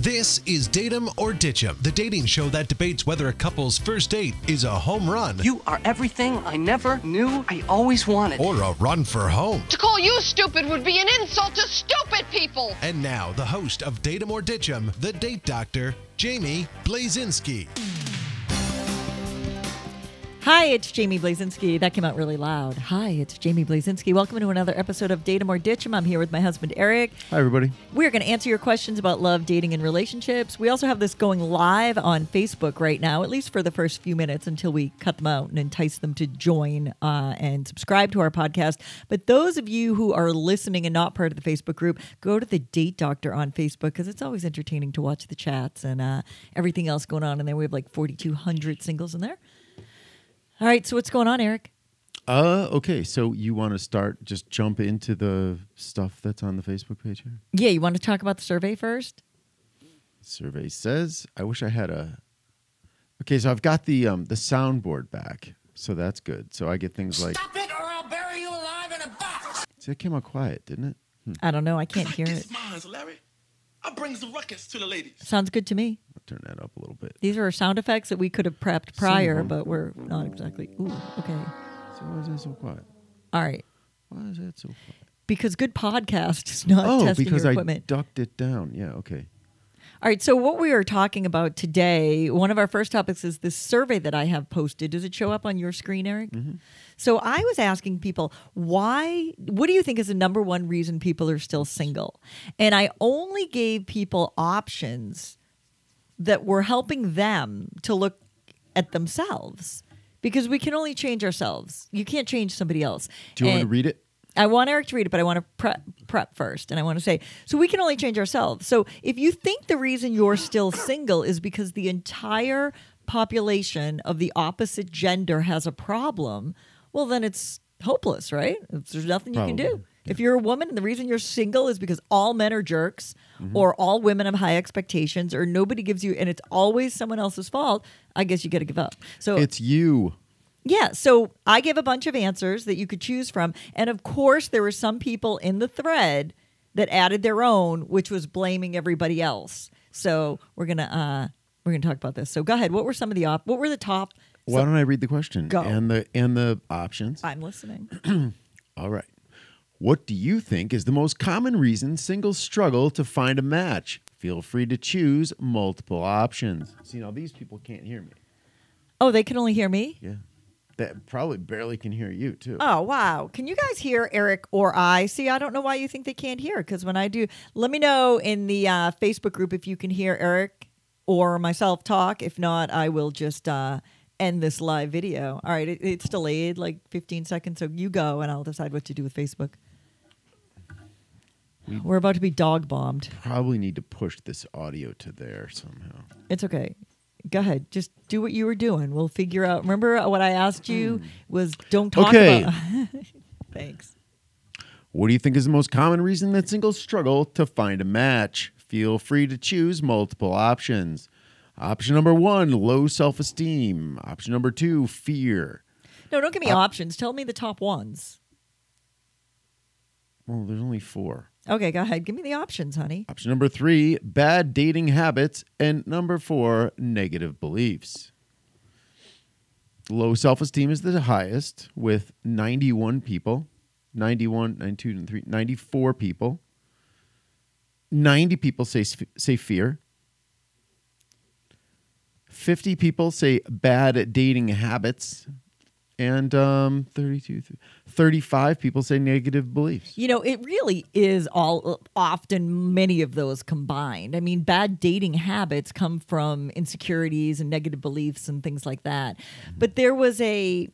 This is Date Em or Ditch Em, the dating show that debates whether a couple's first date is a home run You are everything I never knew I always wanted. or a run for home. To call you stupid would be an insult to stupid people. And now, the host of Date Em or Ditch Em, the date doctor, Jaimy Blazinski. Hi, it's Jaimy Blazinski. That came out really loud. Hi, it's Jaimy Blazinski. Welcome to another episode of Date Em or Ditch Em. I'm here with my husband Erik. Hi, everybody. We're going to answer your questions about love, dating, and relationships. We also have this going live on Facebook right now, at least for the first few minutes until we cut them out and entice them to join uh, and subscribe to our podcast. But those of you who are listening and not part of the Facebook group, go to the Date Doctor on Facebook because it's always entertaining to watch the chats and uh, everything else going on in there. We have like 4,200 singles in there. All right, so what's going on, Erik? Uh, okay. So you want to start? Just jump into the stuff that's on the Facebook page here. Yeah, you want to talk about the survey first? Survey says, "I wish I had a." Okay, so I've got the um the soundboard back, so that's good. So I get things like. Stop it or I'll bury you alive in a box. See, that came out quiet, didn't it? Hmm. I don't know. I can't hear it. It's mine, Larry. I brings the ruckus to the ladies. Sounds good to me. I'll turn that up a little bit. These are sound effects that we could have prepped prior, but we're not exactly. Ooh, okay. So why is that so quiet? All right. Why is that so quiet? Because good podcast is not oh, testing because your I ducked it down. Yeah. Okay. All right. So what we are talking about today, one of our first topics is this survey that I have posted. Does it show up on your screen, Erik? Mm-hmm. So I was asking people why. What do you think is the number one reason people are still single? And I only gave people options that were helping them to look at themselves because we can only change ourselves. You can't change somebody else. Do you want to read it? I want Erik to read it, but I want to prep, prep first. And I want to say, so we can only change ourselves. So if you think the reason you're still single is because the entire population of the opposite gender has a problem, well, then it's hopeless, right? There's nothing you can do. Probably, If you're a woman and the reason you're single is because all men are jerks mm-hmm. or all women have high expectations or nobody gives you, and it's always someone else's fault, I guess you got to give up. So It's you. Yeah, so I gave a bunch of answers that you could choose from. And of course, there were some people in the thread that added their own, which was blaming everybody else. So we're gonna uh we're gonna talk about this. So go ahead. What were some of the op what were the top Why don't I read the question Go. and the and the options? I'm listening. All right. What do you think is the most common reason singles struggle to find a match? Feel free to choose multiple options. See, now these people can't hear me. Oh, they can only hear me? Yeah. That probably barely can hear you, too. Oh, wow. Can you guys hear Erik or I? See, I don't know why you think they can't hear because when I do, let me know in the uh, Facebook group if you can hear Erik or myself talk. If not, I will just uh, end this live video. All right, it, it's delayed like 15 seconds, so you go and I'll decide what to do with Facebook. We're about to be dog bombed. Probably need to push this audio to there somehow. It's okay. Go ahead. Just do what you were doing. We'll figure out. Remember what I asked you hmm. was don't talk Okay. about. Thanks. What do you think is the most common reason that singles struggle to find a match? Feel free to choose multiple options. Option number one, low self esteem. Option number two, fear. No, don't give me options. Tell me the top ones. Well, there's only four. Okay, go ahead. Give me the options, honey. Option number three, bad dating habits. And number four, negative beliefs. Low self esteem is the highest with 91 people. 91, 92, and 3, 94 people. 90 people say, say fear. 50 people say bad dating habits. And um, 32, 35 people say negative beliefs. You know, it really is all often many of those combined. I mean, bad dating habits come from insecurities and negative beliefs and things like that. But there was a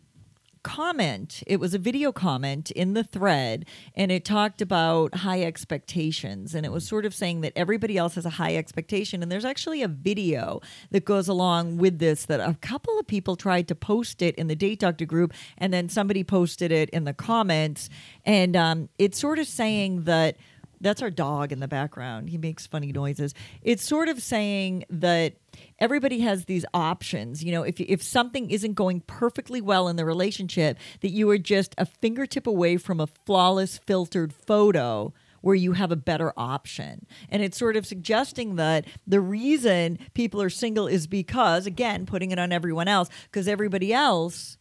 comment, it was a video comment in the thread, and it talked about high expectations. And it was sort of saying that everybody else has a high expectation. And there's actually a video that goes along with this that a couple of people tried to post it in the Date Doctor group, and then somebody posted it in the comments. And um, it's sort of saying that. That's our dog in the background. He makes funny noises. It's sort of saying that everybody has these options. You know, if if something isn't going perfectly well in the relationship, that you are just a fingertip away from a flawless filtered photo where you have a better option. And it's sort of suggesting that the reason people are single is because, again, putting it on everyone else, because everybody else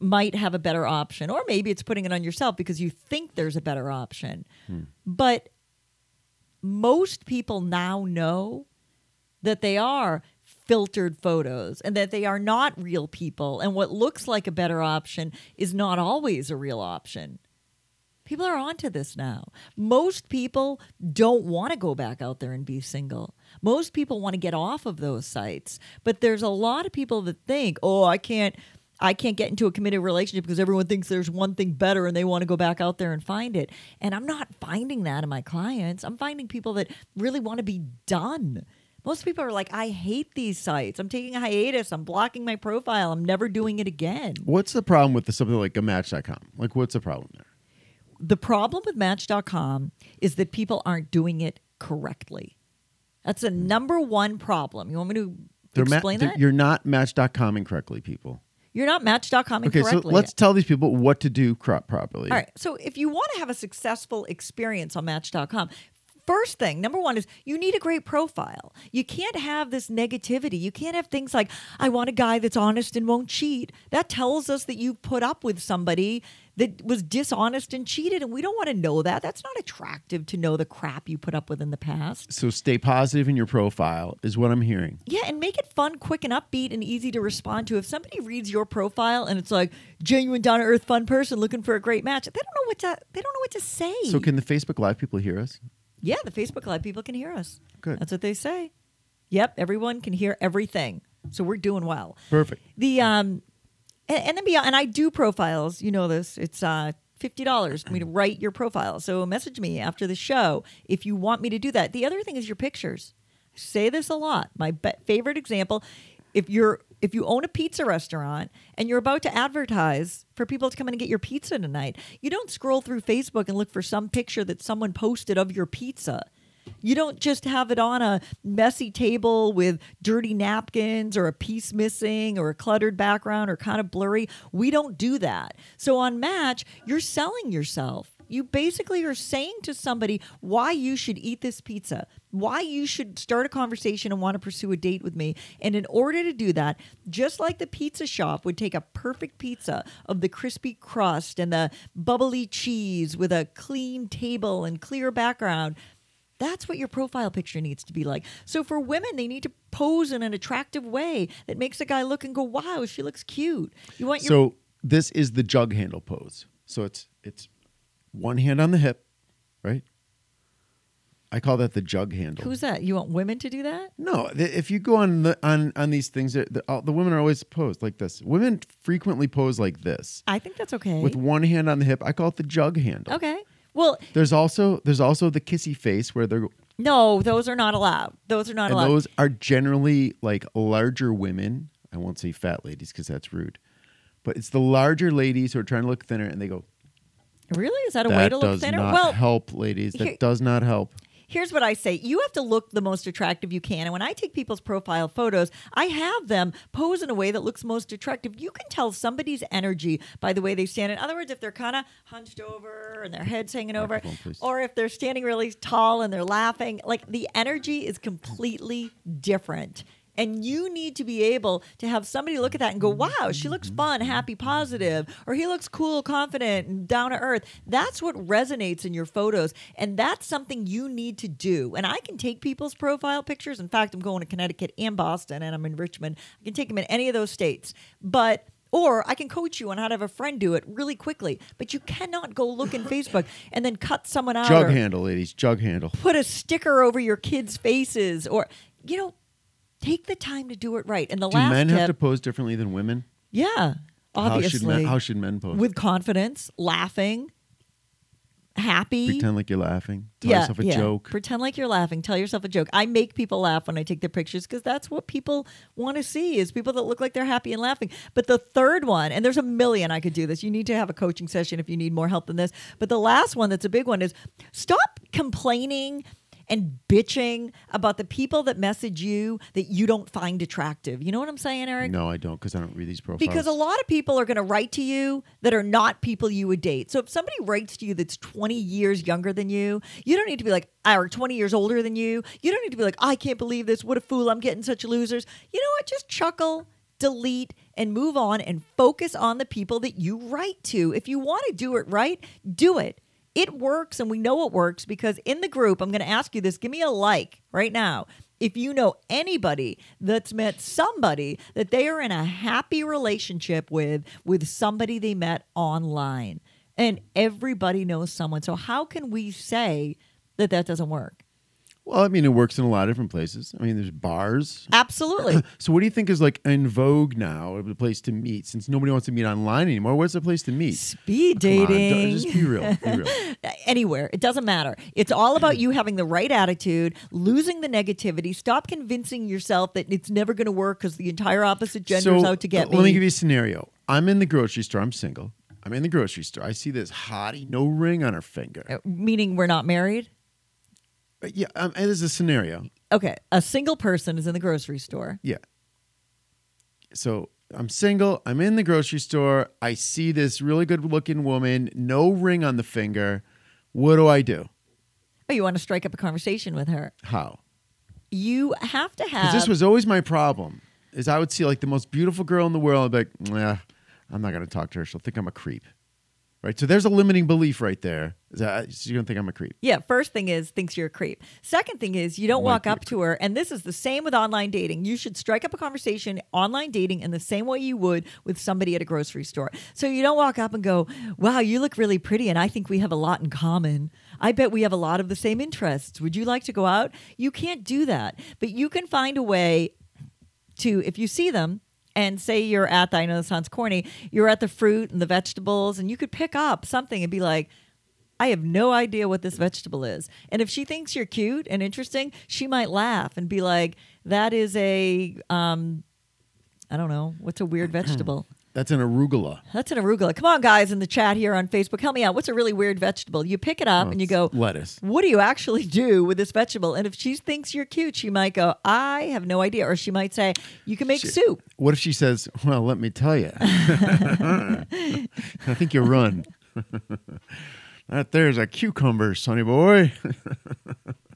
might have a better option. Or maybe it's putting it on yourself because you think there's a better option. Hmm. But most people now know that they are filtered photos and that they are not real people. And what looks like a better option is not always a real option. People are onto this now. Most people don't want to go back out there and be single. Most people want to get off of those sites. But there's a lot of people that think, "Oh, I can't I can't get into a committed relationship because everyone thinks there's one thing better and they want to go back out there and find it." And I'm not finding that in my clients. I'm finding people that really want to be done. Most people are like, "I hate these sites. I'm taking a hiatus. I'm blocking my profile. I'm never doing it again." What's the problem with the, something like a Match.com? Like, what's the problem there? the problem with match.com is that people aren't doing it correctly. That's the number one problem. You want me to They're explain they're- that? You're not Match.com incorrectly, people. You're not match.com Okay, so let's tell these people what to do cro- properly. All right. So if you want to have a successful experience on Match.com, first thing, number one is you need a great profile. You can't have this negativity. You can't have things like, I want a guy that's honest and won't cheat. That tells us that you put up with somebody that was dishonest and cheated. And we don't want to know that. That's not attractive to know the crap you put up with in the past. So stay positive in your profile is what I'm hearing. Yeah, and make it fun, quick, and upbeat, and easy to respond to. If somebody reads your profile and it's like genuine, down to earth, fun person looking for a great match, they don't know what to. They don't know what to say. So can the Facebook Live people hear us? yeah, the Facebook Live people can hear us. Good. That's what they say. Yep, everyone can hear everything. So we're doing well. Perfect. The um, and, and then beyond, and I do profiles. You know this. It's uh. Fifty dollars for me to write your profile. So message me after the show if you want me to do that. The other thing is your pictures. I say this a lot. My be- favorite example: if you're if you own a pizza restaurant and you're about to advertise for people to come in and get your pizza tonight, you don't scroll through Facebook and look for some picture that someone posted of your pizza. You don't just have it on a messy table with dirty napkins or a piece missing or a cluttered background or kind of blurry. We don't do that. So on Match, you're selling yourself. You basically are saying to somebody why you should eat this pizza, why you should start a conversation and want to pursue a date with me. And in order to do that, just like the pizza shop would take a perfect pizza of the crispy crust and the bubbly cheese with a clean table and clear background, that's what your profile picture needs to be like. So for women, they need to pose in an attractive way that makes a guy look and go, "Wow, she looks cute." You want your So this is the jug handle pose. So it's it's one hand on the hip, right? I call that the jug handle. who's that? You want women to do that? no, th- if you go on the on on these things, the, all- the women are always posed like this. Women frequently pose like this I think that's okay. with one hand on the hip. I call it the jug handle. okay. Well, There's also there's also the kissy face where they're no, those are not allowed. Those are not and allowed. those are generally like larger women. I won't say fat ladies because that's rude, but it's the larger ladies who are trying to look thinner, and they go, really? Is that a way to look does thinner? not well, help, ladies. That here- does not help." Here's what I say. You have to look the most attractive you can. And when I take people's profile photos, I have them pose in a way that looks most attractive. You can tell somebody's energy by the way they stand. In other words, if they're kind of hunched over and their head's hanging over, or if they're standing really tall and they're laughing, like the energy is completely different. And you need to be able to have somebody look at that and go, mm-hmm. wow, she looks fun, mm-hmm. happy, positive, or he looks cool, confident, and down to earth. That's what resonates in your photos. And that's something you need to do. And I can take people's profile pictures. In fact, I'm going to Connecticut and Boston, and I'm in Richmond. I can take them in any of those states. But or I can coach you on how to have a friend do it really quickly. But you cannot go look in Facebook and then cut someone out. Jug handle, ladies. Jug handle. put a sticker over your kids' faces or you know take the time to do it right and the Do last men tip have to pose differently than women? yeah obviously How should men, how should men pose? with confidence laughing happy Pretend like you're laughing. Tell yeah, yourself a yeah. joke. Pretend like you're laughing. Tell yourself a joke. I make people laugh when I take their pictures because that's what people want to see is people that look like they're happy and laughing. But the third one, and there's a million I could do this. You need to have a coaching session if you need more help than this. But the last one that's a big one is stop complaining and bitching about the people that message you that you don't find attractive. You know what I'm saying, Erik? No, I don't because I don't read these profiles. Because a lot of people are going to write to you that are not people you would date. So if somebody writes to you that's 20 years younger than you, you don't need to be like, or 20 years older than you. You don't need to be like, I can't believe this. What a fool. I'm getting such losers. You know what? Just chuckle, delete, and move on and focus on the people that you write to. If you want to do it right, do it. It works, and we know it works because in the group, I'm going to ask you this give me a like right now. If you know anybody that's met somebody that they are in a happy relationship with, with somebody they met online, and everybody knows someone. So, how can we say that that doesn't work? Well, I mean, it works in a lot of different places. I mean, there's bars. Absolutely. So, what do you think is like in vogue now, a place to meet? Since nobody wants to meet online anymore, where's the place to meet? Speed on, dating. just be real. Be real. anywhere. It doesn't matter. It's all about you having the right attitude, losing the negativity. Stop convincing yourself that it's never going to work because the entire opposite gender is out to get uh, me. Let me give you a scenario. I'm in the grocery store. I'm single. I'm in the grocery store. I see this hottie, no ring on her finger. Uh, Meaning we're not married. Yeah, um, it is a scenario. Okay, a single person is in the grocery store. Yeah. So I'm single. I'm in the grocery store. I see this really good looking woman, no ring on the finger. What do I do? Oh, you want to strike up a conversation with her? How? You have to have. this was always my problem. Is I would see like the most beautiful girl in the world. I'd be like, nah, I'm not gonna talk to her. She'll think I'm a creep. Right. So there's a limiting belief right there. Is that she's gonna think I'm a creep. Yeah, first thing is thinks you're a creep. Second thing is you don't walk up to her, and this is the same with online dating. You should strike up a conversation online dating in the same way you would with somebody at a grocery store. So you don't walk up and go, "Wow, you look really pretty, and I think we have a lot in common. I bet we have a lot of the same interests. Would you like to go out?" You can't do that, but you can find a way to if you see them and say you're at the I know this sounds corny, you're at the fruit and the vegetables and you could pick up something and be like, I have no idea what this vegetable is. And if she thinks you're cute and interesting, she might laugh and be like, that is a um I don't know, what's a weird vegetable? That's an arugula. That's an arugula. Come on, guys, in the chat here on Facebook, help me out. What's a really weird vegetable? You pick it up and you go, lettuce. What do you actually do with this vegetable? And if she thinks you're cute, she might go, I have no idea. Or she might say, You can make soup. What if she says, "Well, let me tell you, I think you run." that there's a cucumber, sonny boy.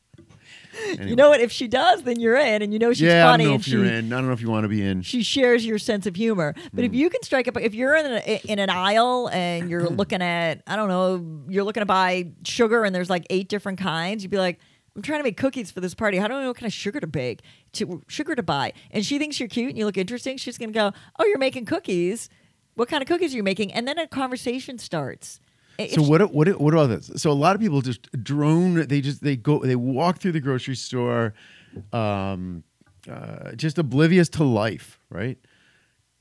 You know what? If she does, then you're in, and you know she's yeah, I funny, don't know if she you're in. I don't know if you want to be in. she shares your sense of humor. But Hmm. if you can strike up, if you're in a, in an aisle and you're looking at, I don't know, you're looking to buy sugar, and there's like eight different kinds, you'd be like. I'm trying to make cookies for this party. I don't know what kind of sugar to bake, to sugar to buy. And she thinks you're cute and you look interesting. She's gonna go, "Oh, you're making cookies. What kind of cookies are you making?" And then a conversation starts. If So what? What? What about this? So a lot of people just drone. They just they go. They walk through the grocery store, um, uh, just oblivious to life, right?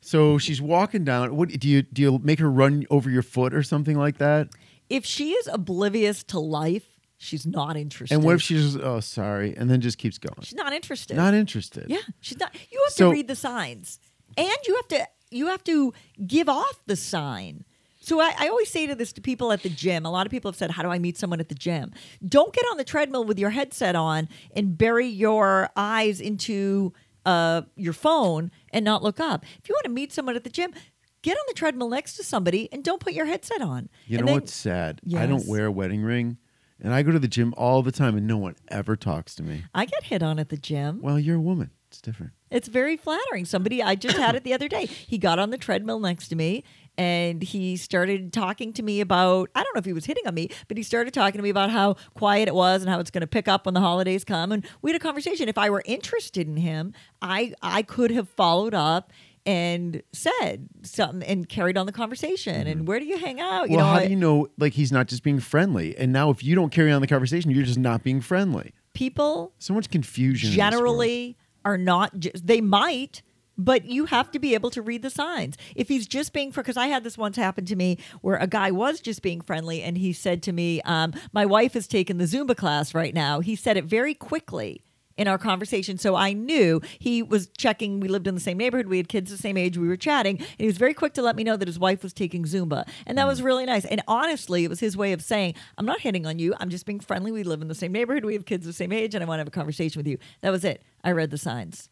So she's walking down. What do you do? You make her run over your foot or something like that? if she is oblivious to life, she's not interested. And what if she's oh sorry, and then just keeps going? she's not interested? Not interested. Yeah, she's not. You have So- to read the signs, and you have to you have to give off the sign. So I, I always say to this to people at the gym. A lot of people have said, "How do I meet someone at the gym?" Don't get on the treadmill with your headset on and bury your eyes into uh, your phone and not look up. If you want to meet someone at the gym, get on the treadmill next to somebody and don't put your headset on. You And know then- what's sad? I don't wear a wedding ring, and I go to the gym all the time, and no one ever talks to me. I get hit on at the gym. Well, you're a woman. It's different. It's very flattering. Somebody I just had it the other day. He got on the treadmill next to me and he started talking to me about I don't know if he was hitting on me, but he started talking to me about how quiet it was and how it's going to pick up when the holidays come and we had a conversation. If I were interested in him, I I could have followed up and said something and carried on the conversation and mm-hmm. where do you hang out? You well, know, how do you know like he's not just being friendly? And now, if you don't carry on the conversation, you're just not being friendly. people So much confusion. in this world. generally are not ju- they might but you have to be able to read the signs if he's just being for because i had this once happen to me where a guy was just being friendly and he said to me um, my wife has taken the zumba class right now he said it very quickly in our conversation. So I knew he was checking. We lived in the same neighborhood. We had kids the same age. We were chatting. And he was very quick to let me know that his wife was taking Zumba. And that was really nice. And honestly, it was his way of saying, I'm not hitting on you. I'm just being friendly. We live in the same neighborhood. We have kids the same age. And I want to have a conversation with you. That was it. I read the signs.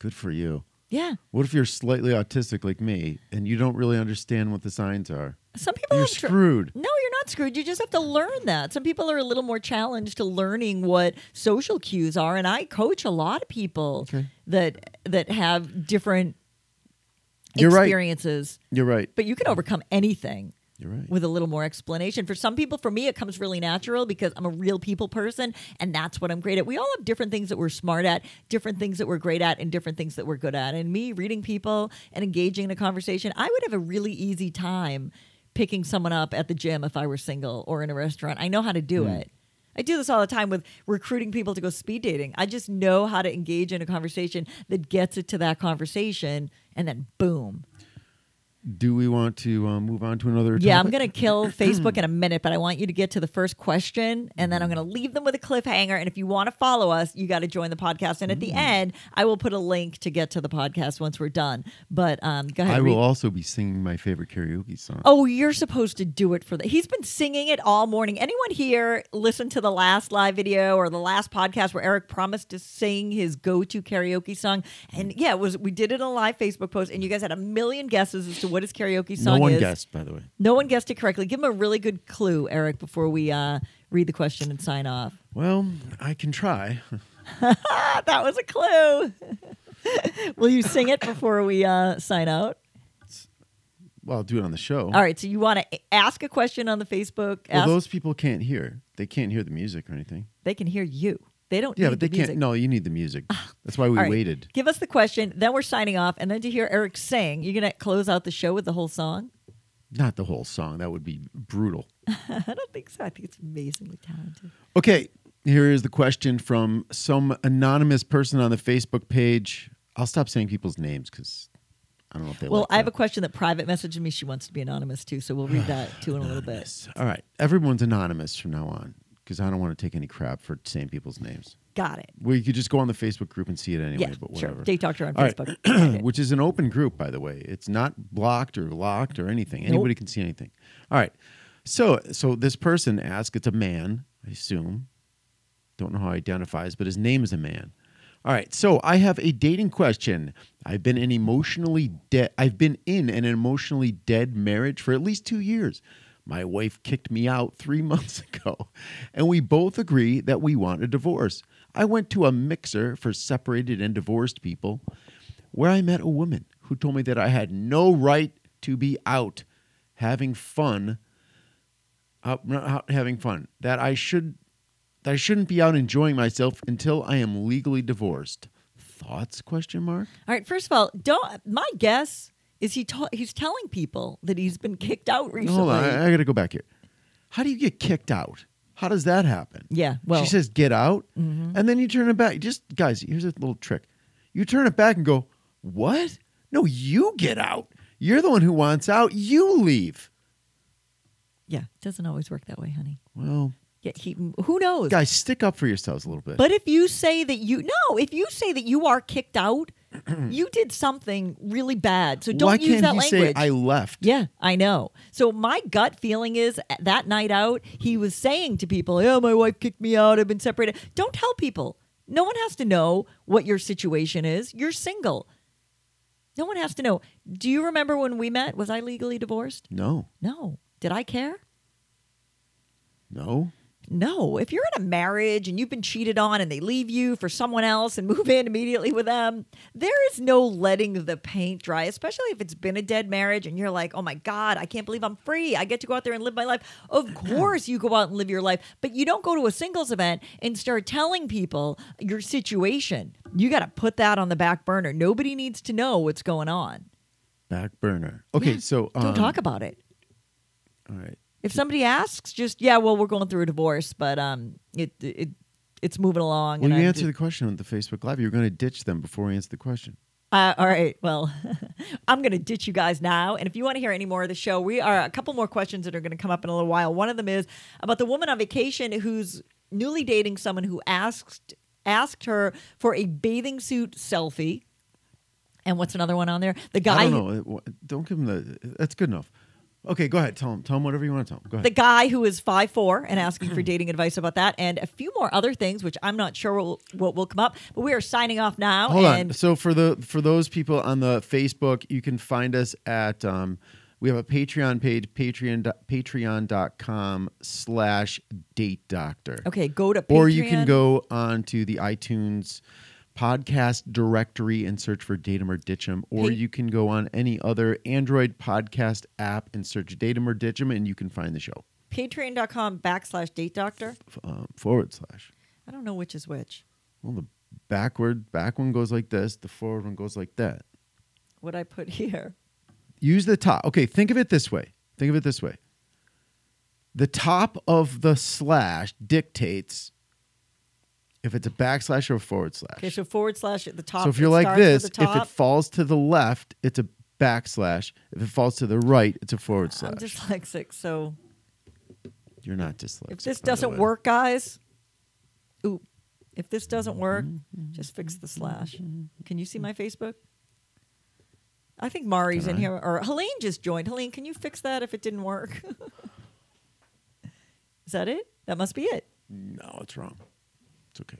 Good for you. Yeah. What if you're slightly autistic like me and you don't really understand what the signs are? Some people You're have tr- screwed. No, you're not screwed. You just have to learn that. Some people are a little more challenged to learning what social cues are, and I coach a lot of people Okay. that that have different You're right. experiences. You're right. But you can overcome anything You're right. with a little more explanation. For some people, for me, it comes really natural because I'm a real people person and that's what I'm great at. We all have different things that we're smart at, different things that we're great at, and different things that we're good at. And me reading people and engaging in a conversation, I would have a really easy time picking someone up at the gym if I were single or in a restaurant. I know how to do hmm. it. I do this all the time with recruiting people to go speed dating. I just know how to engage in a conversation that gets it to that conversation, and then boom, Do we want to um, move on to another? yeah, I'm going to kill Facebook in a minute, but I want you to get to the first question, and then I'm going to leave them with a cliffhanger. And if you want to follow us, you got to join the podcast. And at Mm. the end, I will put a link to get to the podcast once we're done. But um, go ahead. I read- will also be singing my favorite karaoke song. Oh, you're supposed to do it for that. He's been singing it all morning. Anyone here listen to the last live video or the last podcast where Erik promised to sing his go-to karaoke song? And yeah, it was we did it on a live Facebook post, and you guys had a million guesses as to what his karaoke song no one is. guessed, by the way. No one guessed it correctly. Give him a really good clue, Erik, before we uh, read the question and sign off. Well, I can try. That was a clue. Will you sing it before we uh, sign out? Well, I'll do it on the show. All right. So you want to ask a question on the Facebook? Well, Ask, those people can't hear. They can't hear the music or anything. they can hear you. They don't. Yeah, but they the can't. No, you need the music. Ah, That's why we right. waited. Give us the question, then we're signing off, and then to hear Erik sing, you're gonna close out the show with the whole song. Not the whole song. That would be brutal. I don't think so. I think it's amazingly talented. Okay, here is the question from some anonymous person on the Facebook page. I'll stop saying people's names because I don't know if they. Well, like I have a question that private messaged me. She wants to be anonymous too, so we'll read that too in a little bit. All right, everyone's anonymous from now on because I don't want to take any crap for saying people's names. Got it. Well, you could just go on the Facebook group and see it anyway. Yeah, but sure. whatever. Date Doctor on All right. Facebook. which is an open group, by the way. It's not blocked or locked or anything. Anybody can see anything. All right. So, so this person asked. It's a man, I assume. Don't know how he identifies, but his name is a man. All right. So I have a dating question. I've been an emotionally dead. I've been in an emotionally dead marriage for at least two years. My wife kicked me out three months ago, and we both agree that we want a divorce. I went to a mixer for separated and divorced people where I met a woman who told me that I had no right to be out having fun, out, not out having fun, that I should that I shouldn't be out enjoying myself until I am legally divorced. Thoughts? Question mark. All right. First of all, don't. My guess is he ta- he's telling people that he's been kicked out recently. Hold on, I, I got to go back here. How do you get kicked out? How does that happen? Yeah, well- Mm-hmm. she says get out, and then you turn it back. Just guys, here's a little trick. You turn it back and go, what? No, you get out. You're the one who wants out. You leave. yeah, it doesn't always work that way, honey. Well, Yeah, he. Who knows? guys, stick up for yourselves a little bit. But if you say that you no, if you say that you are kicked out, you did something really bad. So don't Why use can't that he language. say I left? yeah, I know. So my gut feeling is uh, that night out, he was saying to people, "Yeah, my wife kicked me out. I've been separated." Don't tell people. No one has to know what your situation is. You're single. No one has to know. Do you remember when we met? Was I legally divorced? No, No. Did I care? no. No, if you're in a marriage and you've been cheated on and they leave you for someone else and move in immediately with them, there is no letting the paint dry, especially if it's been a dead marriage and you're like, oh my God, I can't believe I'm free. I get to go out there and live my life. Of course, you go out and live your life, but you don't go to a singles event and start telling people your situation. You got to put that on the back burner. Nobody needs to know what's going on. Back burner. Okay, Yeah, so um, Don't talk about it. All right. If somebody asks, just yeah, well, we're going through a divorce, but um, it it it's moving along. Well, you I'm answered the question on the Facebook Live. You're going to ditch them before we answer the question. Uh, all right. Well, I'm going to ditch you guys now. And if you want to hear any more of the show, we are a couple more questions that are going to come up in a little while. One of them is about the woman on vacation who's newly dating someone who asked asked her for a bathing suit selfie. And what's another one on there? The I guy, don't know. Don't give him the. That's good enough. Okay, go ahead. Tell him. Tell him whatever you want to tell him. Go ahead. the guy who is five four and asking for dating advice about that, and a few more other things, which I'm not sure will, what will come up. But we are signing off now. Hold on. So for the for those people on the Facebook, you can find us at um, we have a Patreon page, Patreon patreon.com slash date doctor. Okay, go to Or you can go on to the iTunes podcast directory and search for Date Em or Ditch Em. Or you can go on any other Android podcast app and search Date Em or Ditch Em and you can find the show. patreon.com backslash date doctor. F- Um, forward slash. I don't know which is which. Well, the backward back one goes like this, the forward one goes like that. What I put here. use the top. Okay, think of it this way. Think of it this way. The top of the slash dictates if it's a backslash or a forward slash. Okay, so forward slash at the top. so if you're like this, if it falls to the left, it's a backslash. If it falls to the right, it's a forward slash. I'm dyslexic, so you're not dyslexic. if this doesn't work, guys, ooh, if this doesn't work, Mm-hmm. just fix the slash. Can you see my Facebook? I think Mari's Can in I? here, or Helene just joined. Helene, can you fix that if it didn't work? Is that it? That must be it. No, it's wrong. It's okay.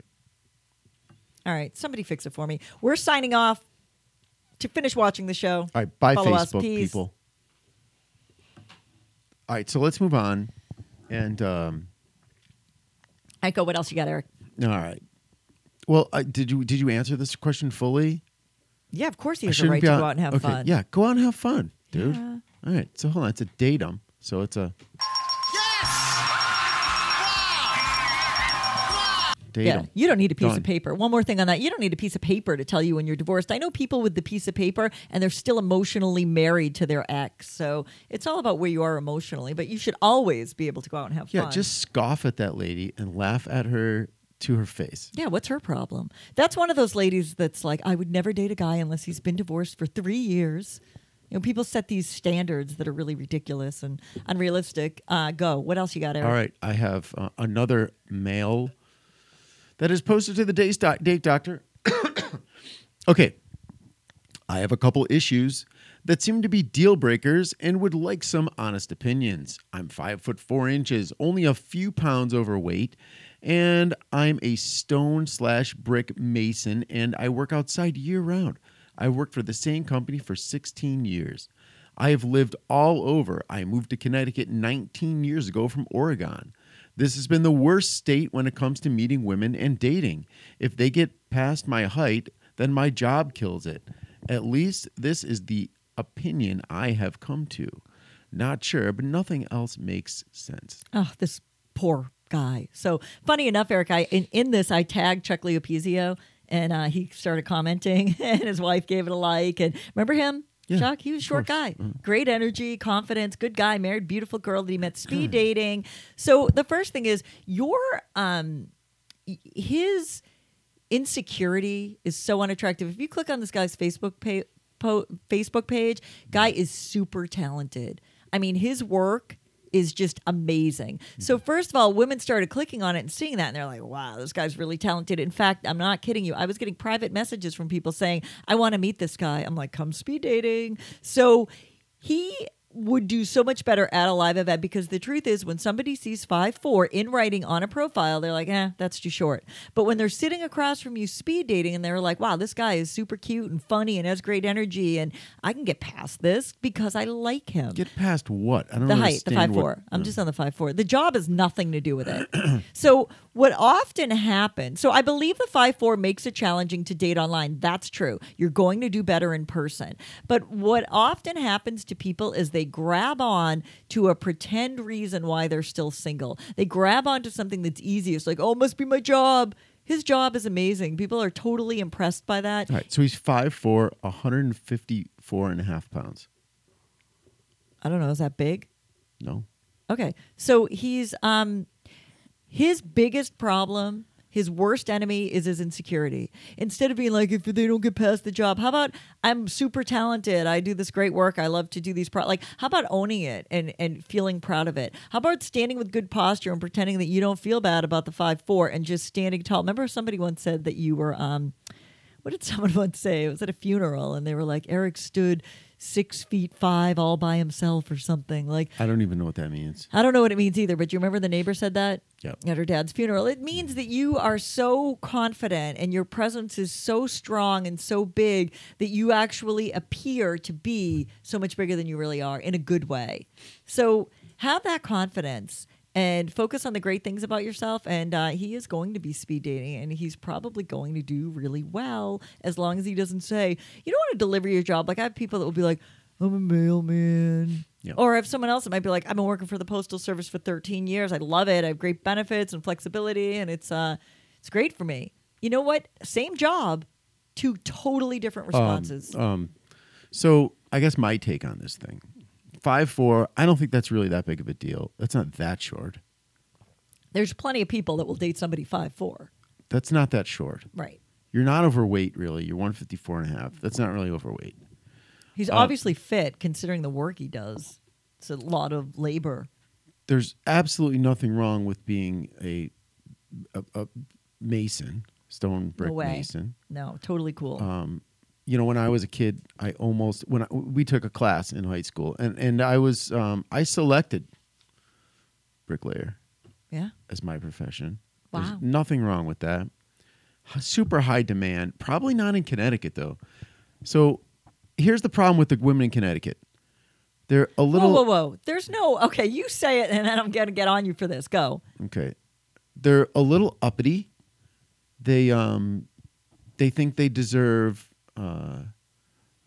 All right, somebody fix it for me. We're signing off to finish watching the show. All right, bye Follow Facebook people. All right, so let's move on. And um, Echo, what else you got, Erik? all right. Well, uh, did you did you answer this question fully? Yeah, of course he has a right to go out and have okay, fun. Yeah, go out and have fun, dude. Yeah. All right, so hold on. It's a datum, so it's a datum. Yeah, you don't need a piece Done. of paper. One more thing on that. You don't need a piece of paper to tell you when you're divorced. I know people with the piece of paper and they're still emotionally married to their ex. So it's all about where you are emotionally, but you should always be able to go out and have Yeah, fun. Yeah, just scoff at that lady and laugh at her to her face. Yeah, what's her problem? That's one of those ladies that's like, I would never date a guy unless he's been divorced for three years. You know, people set these standards that are really ridiculous and unrealistic. Uh, go. What else you got, Erik? All right, I have uh, another mail that is posted to the date, doc- date doctor. okay, I have a couple issues that seem to be deal breakers and would like some honest opinions. I'm five foot four inches, only a few pounds overweight, and I'm a stone slash brick mason, and I work outside year round. I worked for the same company for 16 years. I have lived all over. I moved to Connecticut 19 years ago from Oregon. This has been the worst state when it comes to meeting women and dating. If they get past my height, then my job kills it. At least this is the opinion I have come to. Not sure, but nothing else makes sense. Oh, this poor guy. So funny enough, Erik, I in, in this I tagged Chuck Leopizio and uh, he started commenting and his wife gave it a like. And remember him? Yeah, Chuck, he was a short course. guy. Uh-huh. Great energy, confidence, good guy, married beautiful girl that he met speed dating. So the first thing is your um his insecurity is so unattractive. If you click on this guy's Facebook page, po- Facebook page, guy is super talented. I mean, his work is just amazing. So mm. first of all, women started clicking on it and seeing that, and they're like, "Wow, this guy's really talented." In fact, I'm not kidding you. I was getting private messages from people saying, "I want to meet this guy." I'm like, "Come speed dating." So he would do so much better at a live event because the truth is when somebody sees five four in writing on a profile they're like eh that's too short but when they're sitting across from you speed dating and they're like wow this guy is super cute and funny and has great energy and i can get past this because i like him Get past what? I don't the height, the five what- four. I'm just on the five four. The job has nothing to do with it. so what often happens? So I believe the five four makes it challenging to date online. That's true. You're going to do better in person. But what often happens to people is they grab on to a pretend reason why they're still single. They grab onto something that's easiest, like oh, it must be my job. His job is amazing. People are totally impressed by that. All right, so he's 5'4, 154 and a half pounds. I don't know. Is that big? No. Okay. So he's um his biggest problem His worst enemy is his insecurity. Instead of being like, if they don't get past the job, how about I'm super talented. I do this great work. I love to do these pro like how about owning it and and feeling proud of it? How about standing with good posture and pretending that you don't feel bad about the five four and just standing tall? Remember somebody once said that you were um what did someone once say? It was at a funeral and they were like, Erik stood six feet five all by himself or something. Like I don't even know what that means. I don't know what it means either, but you remember the neighbor said that Yep. at her dad's funeral. It means that you are so confident and your presence is so strong and so big that you actually appear to be so much bigger than you really are in a good way. So have that confidence and focus on the great things about yourself. And uh, he is going to be speed dating, and he's probably going to do really well as long as he doesn't say, "You don't want to deliver your job." Like I have people that will be like, "I'm a mailman." Yeah. Or I have someone else that might be like, I've been working for the postal service for 13 years. I love it. I have great benefits and flexibility, and it's uh, it's great for me. You know what? Same job, two totally different responses. Um, so I guess my take on this thing, five four. I don't think that's really that big of a deal. That's not that short. There's plenty of people that will date somebody five four. That's not that short. Right. You're not overweight, really. You're 154 and a half. That's not really overweight. He's Uh, obviously fit considering the work he does. It's a lot of labor. There's absolutely nothing wrong with being a a, a mason, stone brick no mason. No, totally cool. Um, you know, when I was a kid, I almost when I, we took a class in high school, and and I was um, I selected bricklayer yeah. as my profession. Wow. There's nothing wrong with that. Super high demand. Probably not in Connecticut though. So here's the problem with the women in Connecticut. They're a Whoa, little whoa, whoa. There's no, okay, you say it and then I'm going to get on you for this. Go. okay. They're a little uppity. They um they think they deserve uh,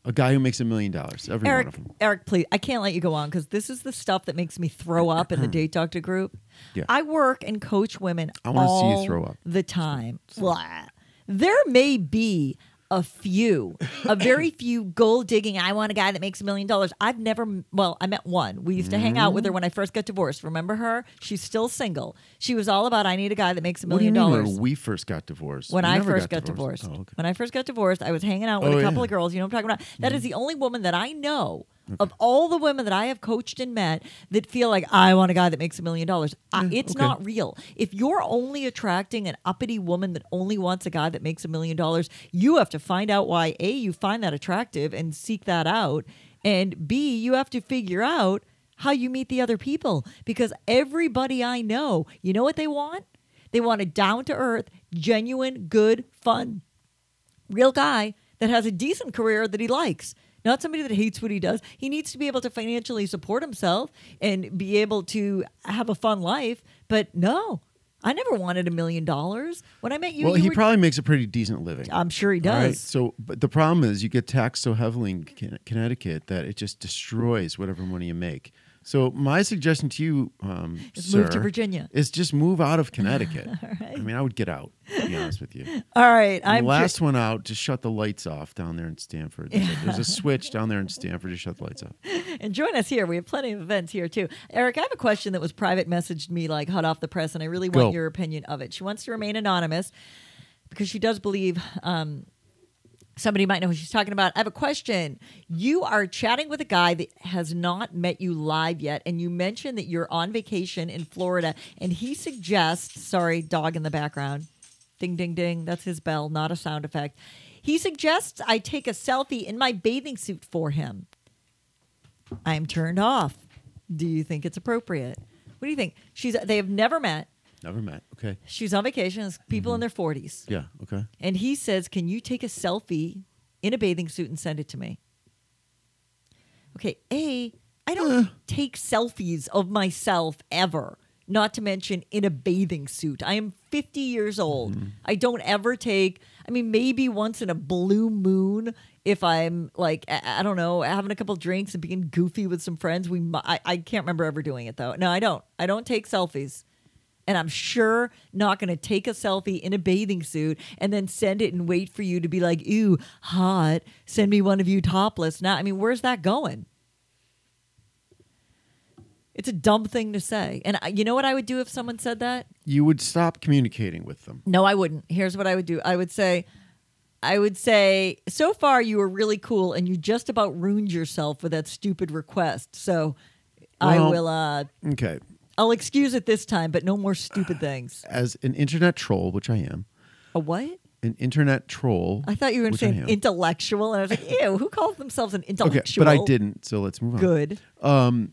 a guy who makes a million dollars. Every one of Erik, them. Erik, please, I can't let you go on because this is the stuff that makes me throw up in the date doctor group. Yeah. I work and coach women I wanna see you throw up. the time. Blah. There may be a few, a very few gold digging. I want a guy that makes a million dollars. I've never, well, I met one. We used to hang out with her Mm. when I first got divorced. Remember her? She's still single. She was all about I need a guy that makes a What do you million mean dollars. when we first got divorced? When We I never first got, divorced. Oh, okay. When I first got divorced, I was hanging out with Oh, a couple yeah. of girls. You know what I'm talking about? That is the only woman that I know of all the women that I have coached and met that feel like I want a guy that makes a million dollars. I- mm, It's okay. not real. If you're only attracting an uppity woman that only wants a guy that makes a million dollars, you have to find out why A, you find that attractive and seek that out. And B, you have to figure out how you meet the other people because everybody I know, you know what they want? They want a down to earth, genuine, good, fun, real guy that has a decent career that he likes. Not somebody that hates what he does. He needs to be able to financially support himself and be able to have a fun life. But no, I never wanted a million dollars. When I met you, well, you he were- probably makes a pretty decent living. I'm sure he All right, does. So, but the problem is you get taxed so heavily in Connecticut that it just destroys whatever money you make. So, my suggestion to you, um, Is move to sir, Virginia. is just move out of Connecticut. I mean, I would get out. To be honest with you. All right, And I'm last one out, just shut the lights off down there in Stamford. There's, a, there's a switch down there in Stamford. Just shut the lights off. and join us here. We have plenty of events here too. Erik, I have a question that was private messaged me like hot off the press, and I really want Go. your opinion of it. She wants to remain anonymous because she does believe um, somebody might know who she's talking about. I have a question. You are chatting with a guy that has not met you live yet, and you mentioned that you're on vacation in Florida, and he suggests, sorry, dog in the background. Ding, ding, ding. That's his bell, not a sound effect. He suggests I take a selfie in my bathing suit for him. I'm turned off. Do you think it's appropriate? What do you think? She's they have never met. Never met. Okay. She's on vacation. It's people in mm-hmm. their 40s. Yeah. Okay. And he says, Can you take a selfie in a bathing suit and send it to me? Okay, A, I don't eh. take selfies of myself ever, not to mention in a bathing suit. I am 50 years old. Mm-hmm. I don't ever take, I mean, maybe once in a blue moon. If I'm like, I, I don't know, having a couple drinks and being goofy with some friends, we mi- I, I can't remember ever doing it though. No, I don't. I don't take selfies and I'm sure not going to take a selfie in a bathing suit and then send it and wait for you to be like, "Ooh, hot! Send me one of you topless." Now, I mean, where's that going? It's a dumb thing to say. And I, you know what I would do if someone said that? You would stop communicating with them. No, I wouldn't. Here's what I would do. I would say, I would say, so far you were really cool, and you just about ruined yourself with that stupid request. So I Well- will. uh Okay. I'll excuse it this time, but no more stupid things. As an internet troll, which I am, A what? an internet troll. I thought you were going to say intellectual, and I was like, ew, who calls themselves an intellectual? Okay, but I didn't. So let's move on. Good. Um,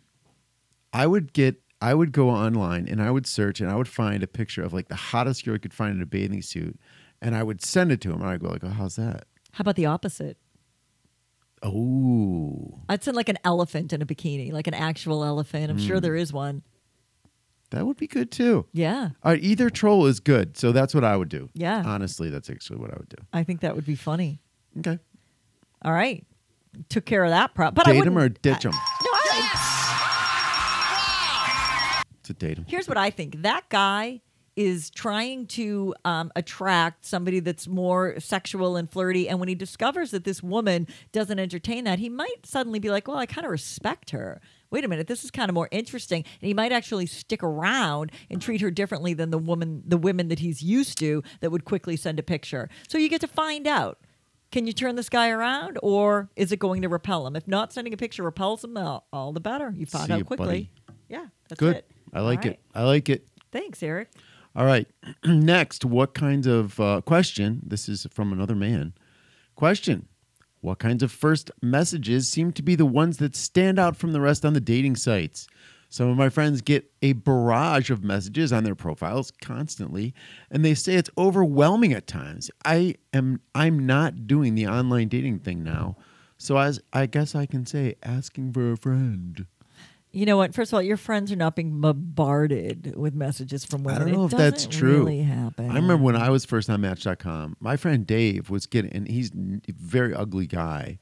I would get I would go online and I would search and I would find a picture of like the hottest girl I could find in a bathing suit and I would send it to him and I'd go like, oh, how's that? How about the opposite? Oh, I'd send like an elephant in a bikini, like an actual elephant. I'm Hmm. sure there is one. That would be good too. Yeah, All right, either troll is good, so that's what I would do. Yeah. honestly, that's actually what I would do. I think that would be funny. Okay, All right, took care of that problem. But I date him or ditch him. No, I, To date him. here's what I think. That guy is trying to um, attract somebody that's more sexual and flirty, and when he discovers that this woman doesn't entertain that, he might suddenly be like, "Well, I kind of respect her." Wait a minute, this is kind of more interesting, and he might actually stick around and treat her differently than the woman, the women that he's used to, that would quickly send a picture. So you get to find out. Can you turn this guy around, or is it going to repel him? If not sending a picture repels him, all, all the better. You find See out quickly. buddy. Yeah, that's Good. it. I like right. it. I like it. Thanks, Erik. All right. Next, what kind of uh, question? This is from another man. Question What kinds of first messages seem to be the ones that stand out from the rest on the dating sites? Some of my friends get a barrage of messages on their profiles constantly, and they say it's overwhelming at times. I am I'm not doing the online dating thing now. So as I guess I can say asking for a friend. You know what? First of all, your friends are not being bombarded with messages from women. I don't know It if that's true. Really happen. I remember when I was first on Match.com, my friend Dave was getting, and he's a very ugly guy.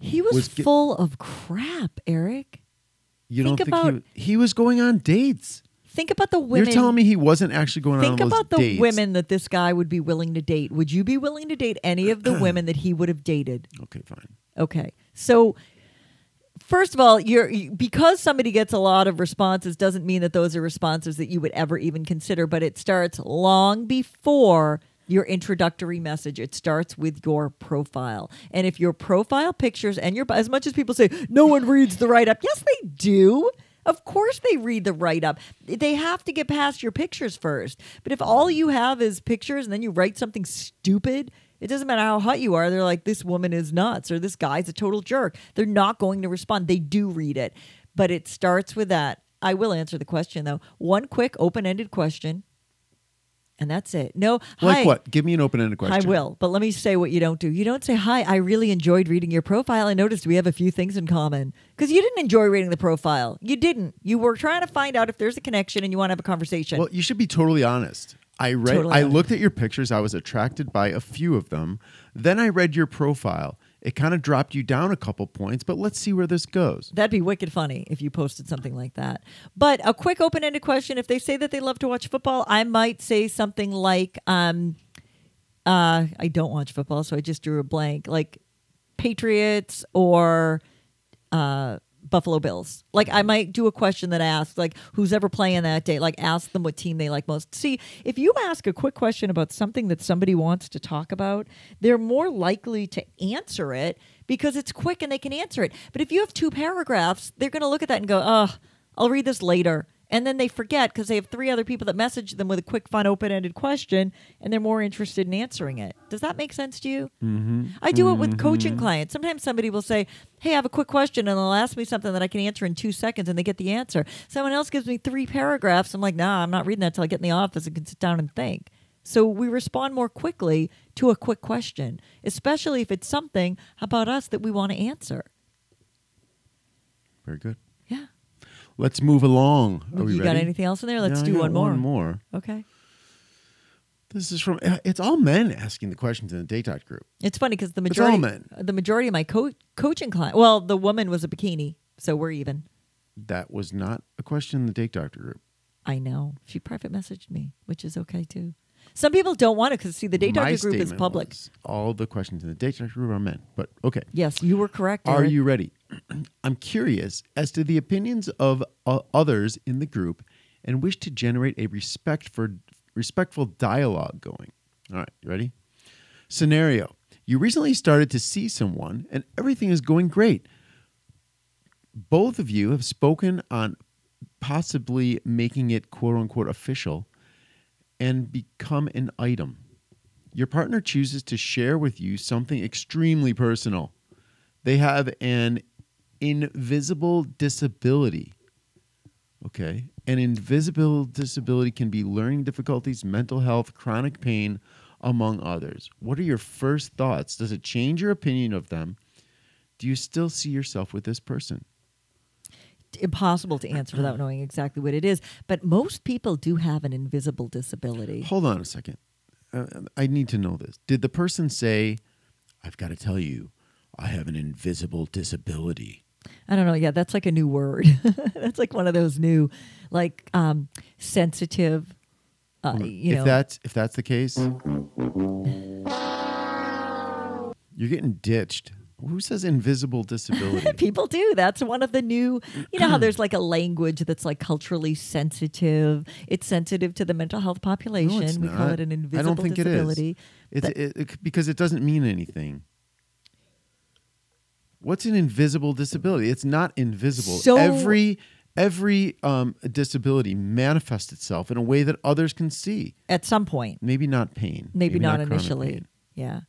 he was, was get- full of crap, Erik. You Think don't think about- he, was- he was going on dates? Think about the women. You're telling me he wasn't actually going Think on those about the dates? women that this guy would be willing to date. Would you be willing to date any of the women that he would have dated? Okay, fine. Okay. So first of all, you're you- because somebody gets a lot of responses doesn't mean that those are responses that you would ever even consider, but it starts long before your introductory message. It starts with your profile. And if your profile pictures and your as much as people say no one reads the write up, yes they do. Of course they read the write up. They have to get past your pictures first. But if all you have is pictures and then you write something stupid, it doesn't matter how hot you are. They're like, this woman is nuts or this guy's a total jerk. They're not going to respond. They do read it. But it starts with that. I will answer the question though. One quick open ended question. And that's it. No, Like hi. what? Give me an open ended question. I will, but let me say what you don't do. You don't say, Hi, I really enjoyed reading your profile. I noticed we have a few things in common. Because you didn't enjoy reading the profile. You didn't. You were trying to find out if there's a connection and you want to have a conversation. Well, you should be totally honest. I read. Totally I honest. looked at your pictures. I was attracted by a few of them. Then I read your profile. It kind of dropped you down a couple points, but let's see where this goes. That'd be wicked funny if you posted something like that. But a quick open ended question if they say that they love to watch football, I might say something like, um, uh, I don't watch football, so I just drew a blank, like Patriots or uh, Buffalo Bills. Like I might do a question that asks, like, who's ever playing that day? Like, ask them what team they like most. See, if you ask a quick question about something that somebody wants to talk about, they're more likely to answer it because it's quick and they can answer it. But if you have two paragraphs, they're going to look at that and go, oh, I'll read this later. And then they forget because they have three other people that message them with a quick, fun, open ended question and they're more interested in answering it. Does that make sense to you? Mm-hmm. I do it with coaching clients. Sometimes somebody will say, Hey, I have a quick question, and they'll ask me something that I can answer in two seconds, and they get the answer. Someone else gives me three paragraphs. I'm like, Nah, I'm not reading that till I get in the office and can sit down and think. So we respond more quickly to a quick question, especially if it's something about us that we want to answer. Very good. Let's move along. Are we you got anything else in there? Let's Yeah, I do got one more. One more. Okay. This is from. Uh, it's all men asking the questions in the date talk group. It's funny because the It's all majority, men. the majority of my co- coaching client, well, the woman was a bikini, so we're even. That was not a question in the date doctor group. I know she private messaged me, which is okay too. Some people don't want it because see, the date My doctor group is statement public. was all the questions in the date doctor group are men. But okay. Yes, you were correct. Are Erik. you ready? I'm curious as to the opinions of uh, others in the group and wish to generate a respect for respectful dialogue going. All right, you ready? Scenario. You recently started to see someone and everything is going great. Both of you have spoken on possibly making it quote unquote official and become an item. Your partner chooses to share with you something extremely personal. They have an invisible disability. Okay. An invisible disability can be learning difficulties, mental health, chronic pain, among others. What are your first thoughts? Does it change your opinion of them? Do you still see yourself with this person? Impossible to answer without knowing exactly what it is. But most people do have an invisible disability. Hold on a second. Uh, I need to know this. Did the person say, I've got to tell you, I have an invisible disability? I don't know. Yeah, that's like a new word. that's like one of those new, like um, sensitive. Uh, you know if know, that's if that's the case, you're getting ditched. Who says invisible disability? people do. That's one of the new. You know how there's like a language that's like culturally sensitive. It's sensitive to the mental health population. No, we call it an invisible I don't think disability. it is. It's it, it- because it doesn't mean anything. What's an invisible disability? It's not invisible. So- every every um, disability manifests itself in a way that others can see. At some point, Maybe not pain. maybe, not, chronic initially. Yeah,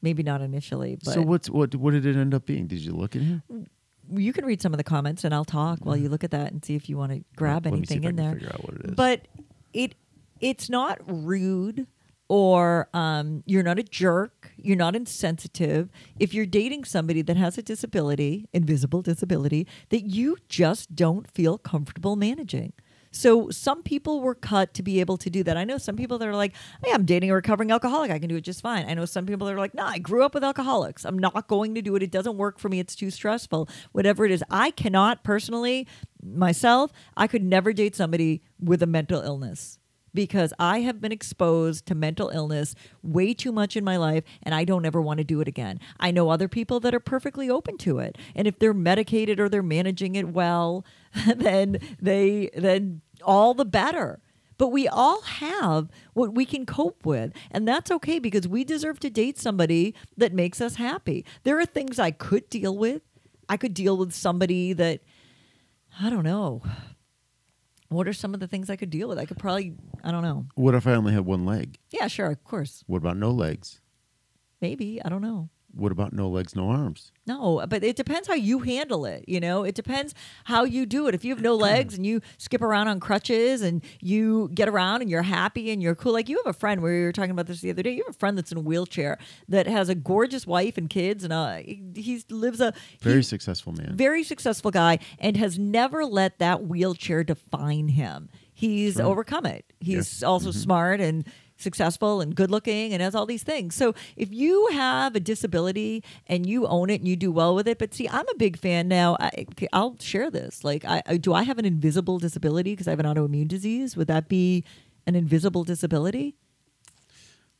maybe not initially. But So what's what? What did it end up being? Did you look at him? you can read some of the comments, and I'll talk while you look at that and see if you want to grab Let anything in there. figure out what it is. But it it's not rude or um, you're not a jerk. You're not insensitive. If you're dating somebody that has a disability, invisible disability, that you just don't feel comfortable managing. So some people were cut to be able to do that. I know some people that are like, "Hey, I'm dating a recovering alcoholic. I can do it just fine." I know some people that are like, "No, I grew up with alcoholics. I'm not going to do it. It doesn't work for me. It's too stressful. Whatever it is, I cannot personally myself. I could never date somebody with a mental illness." Because I have been exposed to mental illness way too much in my life and I don't ever want to do it again. I know other people that are perfectly open to it. And if they're medicated or they're managing it well, then they then all the better. But we all have what we can cope with. And that's okay because we deserve to date somebody that makes us happy. There are things I could deal with. I could deal with somebody that, I don't know. What are some of the things I could deal with? I could probably, I don't know. What if I only had one leg? Yeah, sure, of course. What about no legs? Maybe. I don't know. What about no legs, no arms? No, but it depends how you handle it. You know, it depends how you do it. If you have no legs and you skip around on crutches and you get around and you're happy and you're cool, like you have a friend where you were talking about this the other day. You have a friend that's in a wheelchair that has a gorgeous wife and kids, and uh, he lives a Very he- successful man. very successful guy and has never let that wheelchair define him. He's overcome it. He's also Mm-hmm. smart and successful and good looking and has all these things. So if you have a disability and you own it and you do well with it, but see, I'm a big fan now. I, I'll share this. Like, I, I do I have an invisible disability because I have an autoimmune disease? Would that be an invisible disability?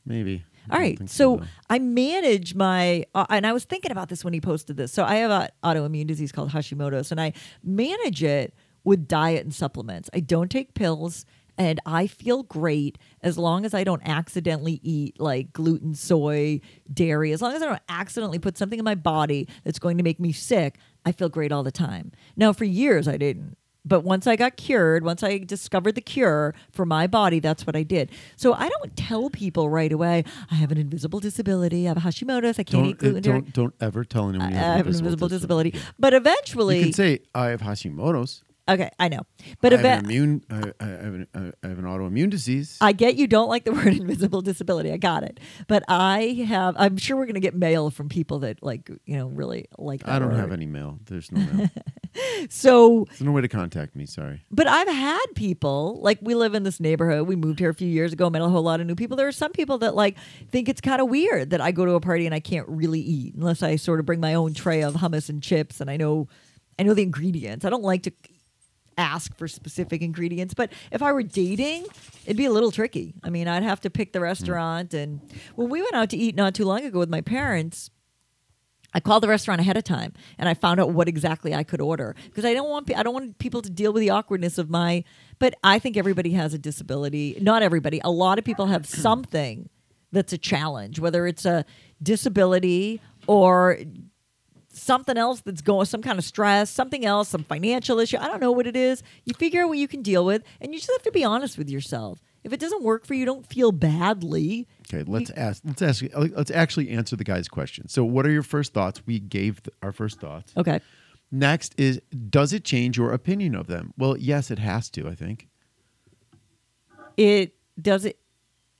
Maybe. All right. All don't right. think So. I manage my, uh, and I was thinking about this when he posted this. So I have an autoimmune disease called Hashimoto's, and I manage it with diet and supplements. I don't take pills, and I feel great as long as I don't accidentally eat like gluten, soy, dairy. As long as I don't accidentally put something in my body that's going to make me sick, I feel great all the time. Now, for years, I didn't. But once I got cured, once I discovered the cure for my body, that's what I did. So I don't tell people right away, I have an invisible disability, I have Hashimoto's, I can't don't, eat gluten. uh, don't don't ever tell anyone you I have, have an invisible disability. But eventually, You can say I have Hashimoto's. Okay, I know. But I have an immune. I, I, have an, I have an autoimmune disease. I get you don't like the word invisible disability. I got it. But I have, I'm sure we're going to get mail from people that like, you know, really like that I don't word. have any mail. There's no mail. So There's no way to contact me. Sorry. But I've had people like we live in this neighborhood. We moved here a few years ago, met a whole lot of new people. There are some people that like think it's kind of weird that I go to a party and I can't really eat unless I sort of bring my own tray of hummus and chips and I know I know the ingredients. I don't like to ask for specific ingredients, but if I were dating, it'd be a little tricky. I mean, I'd have to pick the hmm. restaurant and when we went out to eat not too long ago with my parents, I called the restaurant ahead of time and I found out what exactly I could order because I don't want I don't want people to deal with the awkwardness of my. But I think everybody has a disability. Not everybody. A lot of people have something that's a challenge, whether it's a disability or something else that's going, some kind of stress, something else, some financial issue. I don't know what it is. You figure out what you can deal with, and you just have to be honest with yourself. If it doesn't work for you, don't feel badly. Okay, let's ask. Let's ask. Let's actually answer the guy's question. So, what are your first thoughts? We gave th- our first thoughts. Okay. Next is, does it change your opinion of them? Well, yes, it has to. I think. It does it.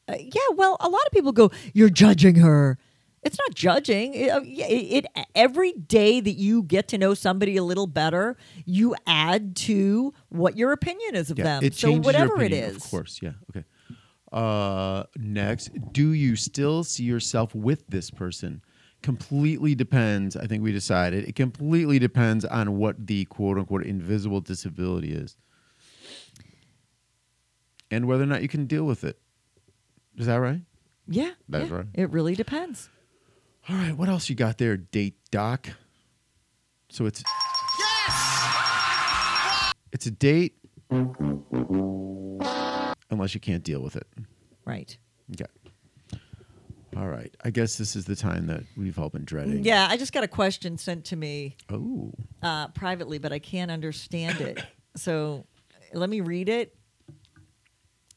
Uh, yeah. Well, a lot of people go, "You're judging her." It's not judging. It, uh, it, it every day that you get to know somebody a little better, you add to what your opinion is of Yeah, them. it so changes whatever opinion, is, Of course, yeah. Okay. Uh, next, do you still see yourself with this person? Completely depends. I think we decided it completely depends on what the quote unquote invisible disability is, and whether or not you can deal with it. Is that right? Yeah, That's yeah, right. It really depends. All right. What else you got there, date doc? So it's yes! it's a date unless you can't deal with it. Right. Okay. All right. I guess this is the time that we've all been dreading. Yeah, I just got a question sent to me Oh. uh, privately, but I can't understand it. So let me read it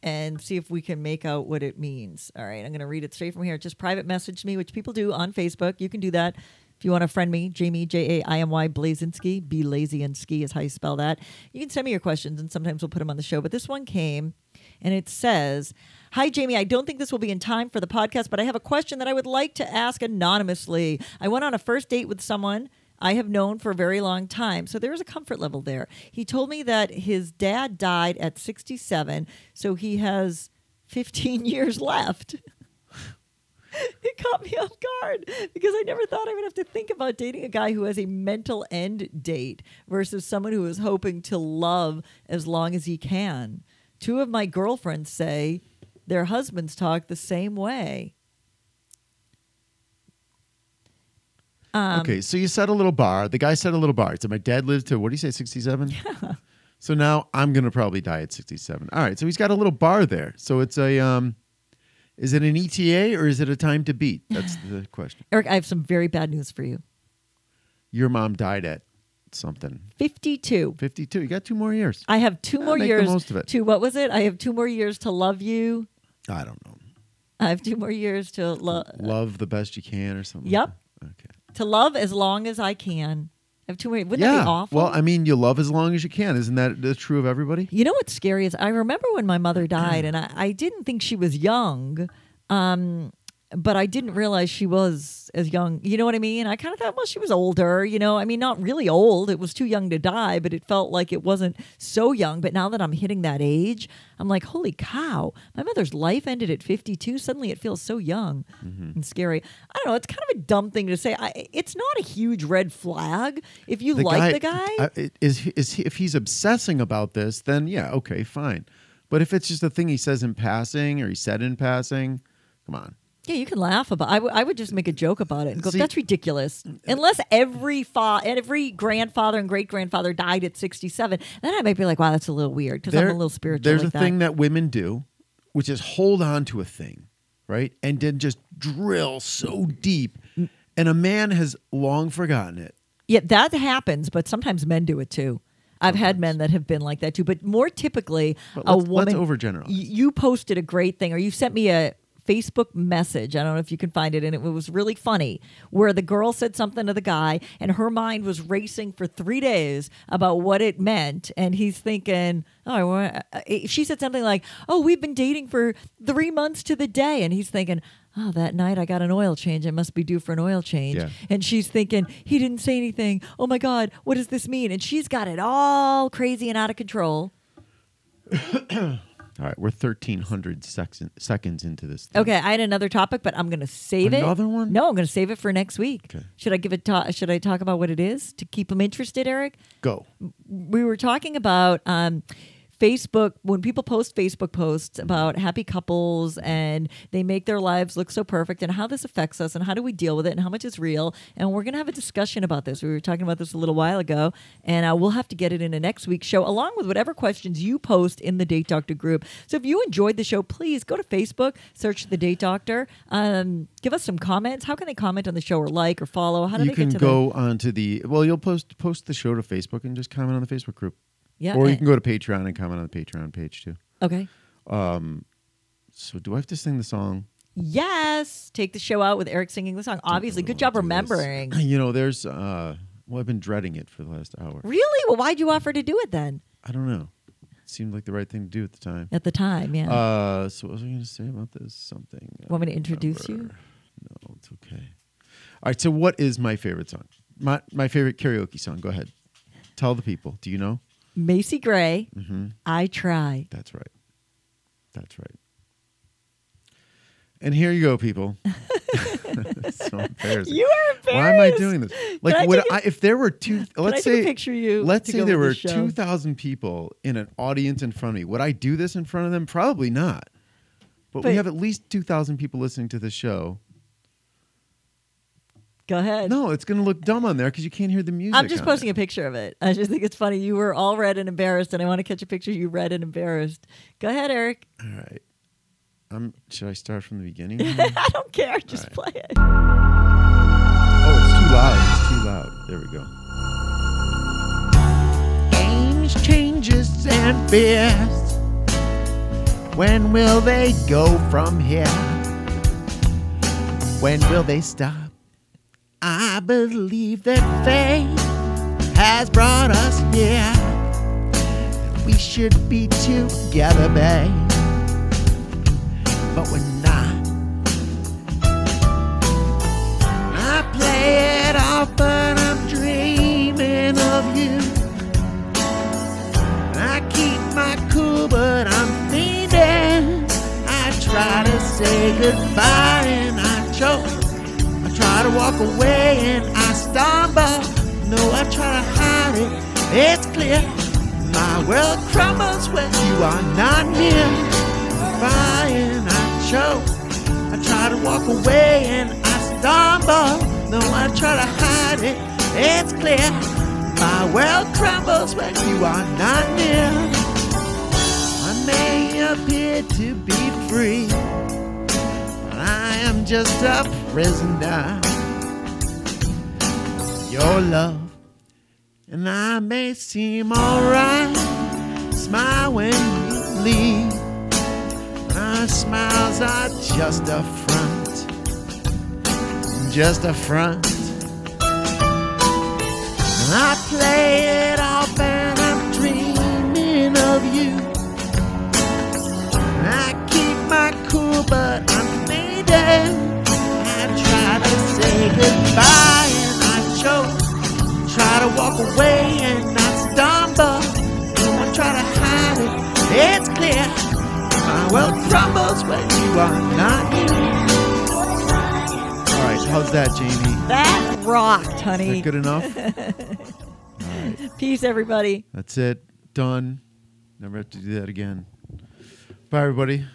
and see if we can make out what it means. All right, I'm going to read it straight from here. Just private message me, which people do on Facebook. You can do that. If you want to friend me, Jaimy, J A I M Y Blazinski, be lazy and ski is how you spell that. You can send me your questions and sometimes we'll put them on the show. But this one came and it says, Hi, Jaimy. I don't think this will be in time for the podcast, but I have a question that I would like to ask anonymously. I went on a first date with someone I have known for a very long time. So there is a comfort level there. He told me that his dad died at 67, so he has 15 years left. it caught me off guard because I never thought I would have to think about dating a guy who has a mental end date versus someone who is hoping to love as long as he can. Two of my girlfriends say their husbands talk the same way. Um, okay. So you set a little bar. The guy set a little bar. So my dad lived to what do you say, sixty-seven? Yeah. So now I'm gonna probably die at sixty-seven. All right. So he's got a little bar there. So it's a um, is it an ETA or is it a time to beat? That's the question. Erik, I have some very bad news for you. Your mom died at something 52. fifty-two. You got two more years. I have two Ah, more make the years most of it. to what was it? I have two more years to love you. I don't know. I have two more years to love Love the best you can or something. Yep. Like that? Okay. To love as long as I can. I have too more. Wouldn't that be awful? Well, I mean, you love as long as you can. Isn't that the true of everybody? You know what's scary is I remember when my mother died, and I, I didn't think she was young, um, but I didn't realize she was as young. You know what I mean? I kind of thought, well, she was older. You know, I mean, not really old. It was too young to die, but it felt like it wasn't so young. But now that I'm hitting that age, I'm like, holy cow! My mother's life ended at 52. Suddenly, it feels so young mm-hmm. and scary. I don't know. It's kind of a dumb thing to say. I, it's not a huge red flag if you like the guy. is is he, if he's obsessing about this, then yeah, okay, fine. But if it's just a thing he says in passing or he said in passing, come on. Yeah, you can laugh about. I would- I would just make a joke about it and go, See- "That's ridiculous." Unless every fa- every grandfather and great grandfather died at sixty seven, then I might be like, "Wow, that's a little weird." Because I'm a little spiritual. There's like a that. thing that women do, which is hold on to a thing, right, and then just drill so deep, Mm. and a man has long forgotten it. Yeah, that happens, but sometimes men do it too. I've had men that have been like that too, but more typically, But a let's- let's overgeneralize. y- You posted a great thing, or you sent me a Facebook message. I don't know if you can find it, and it was really funny. Where the girl said something to the guy, and her mind was racing for three days about what it meant, and he's thinking, "Oh, I want." uh, She said something like, "Oh, we've been dating for three months to the day," and he's thinking. Oh, that night I got an oil change. I must be due for an oil change. Yeah. And she's thinking, he didn't say anything. Oh my God, what does this mean? And she's got it all crazy and out of control. All right, we're thirteen hundred seconds seconds into this. Thing. Okay, I had another topic, but I'm going to save it. Another one? No, I'm going to save it for next week. Okay. Should I give it? Ta- should I talk about what it is to keep them interested, Erik? Go. we were talking about um, Facebook, when people post Facebook posts about happy couples and they make their lives look so perfect and how this affects us and how do we deal with it and how much is real. And we're going to have a discussion about this. We were talking about this a little while ago, and uh, we'll have to get it in a next week's show along with whatever questions you post in the Date Doctor group. So if you enjoyed the show, please go to Facebook, search the Date Doctor, um, give us some comments. How can they comment on the show or like or follow? How do you they can get to go onto the well. You'll post post the show to Facebook and just comment on the Facebook group. Yeah? or you can go to Patreon and comment on the Patreon page too. okay. So do I have to sing the song? Yes, take the show out with Erik singing the song. Obviously, good job Do this. remembering. You know, there's uh well, I've been dreading it for the last hour. Really? Well, why'd you offer to do it then? I don't know. It seemed like the right thing to do at the time. At the time, yeah. Uh, so what was I going to say about this? Something. Want me to introduce you? No, it's okay. All right. So, what is my favorite song? My my favorite karaoke song. Go ahead. Tell the people. Do you know? Macy Gray, Mm-hmm. I try. That's right. That's right. And here you go, people. So embarrassing. You are embarrassed. Why am I doing this? I Like, would a- I, if there were two? Let's say, picture you Let's say there were the two thousand people in an audience in front of me. Would I do this in front of them? Probably not. But, we have at least two thousand people listening to the show. Go ahead. No, it's going to look dumb on there because you can't hear the music. I'm just posting it. a picture of it. I just think it's funny. You were all red and embarrassed, and I want to catch a picture of you red and embarrassed. Go ahead, Erik. All right. Um, should I start from the beginning? I don't care. Just right. play it. oh, it's too loud. It's too loud. There we go. Games, changes, and fears. When will they go from here? When will they stop? I believe that fate has brought us here. We should be together, babe. But we're not. I play it off, but I'm dreaming of you. I keep my cool, but I'm feeding. I try to say goodbye and I choke. I try to walk away and I stumble. No, I try to hide it. It's clear. My world crumbles when you are not near. Cry and I choke. I try to walk away and I stumble. No, I try to hide it. It's clear. My world crumbles when you are not near. I may appear to be free, but I am just a prisoner. Your love, and I may seem alright. Smile when you leave. Our smiles are just a front, just a front. And I play it off and I'm dreaming of you. I keep my cool, but I'm fading. I try to say goodbye and I choke. Try to walk away and I stumble. No, I try to hide it. It's clear. My world crumbles when you are not here. All right, how's that, Jaimy? That rocked, Is honey. that good enough? Peace, everybody. That's it. Done. Never have to do that again. Bye, everybody.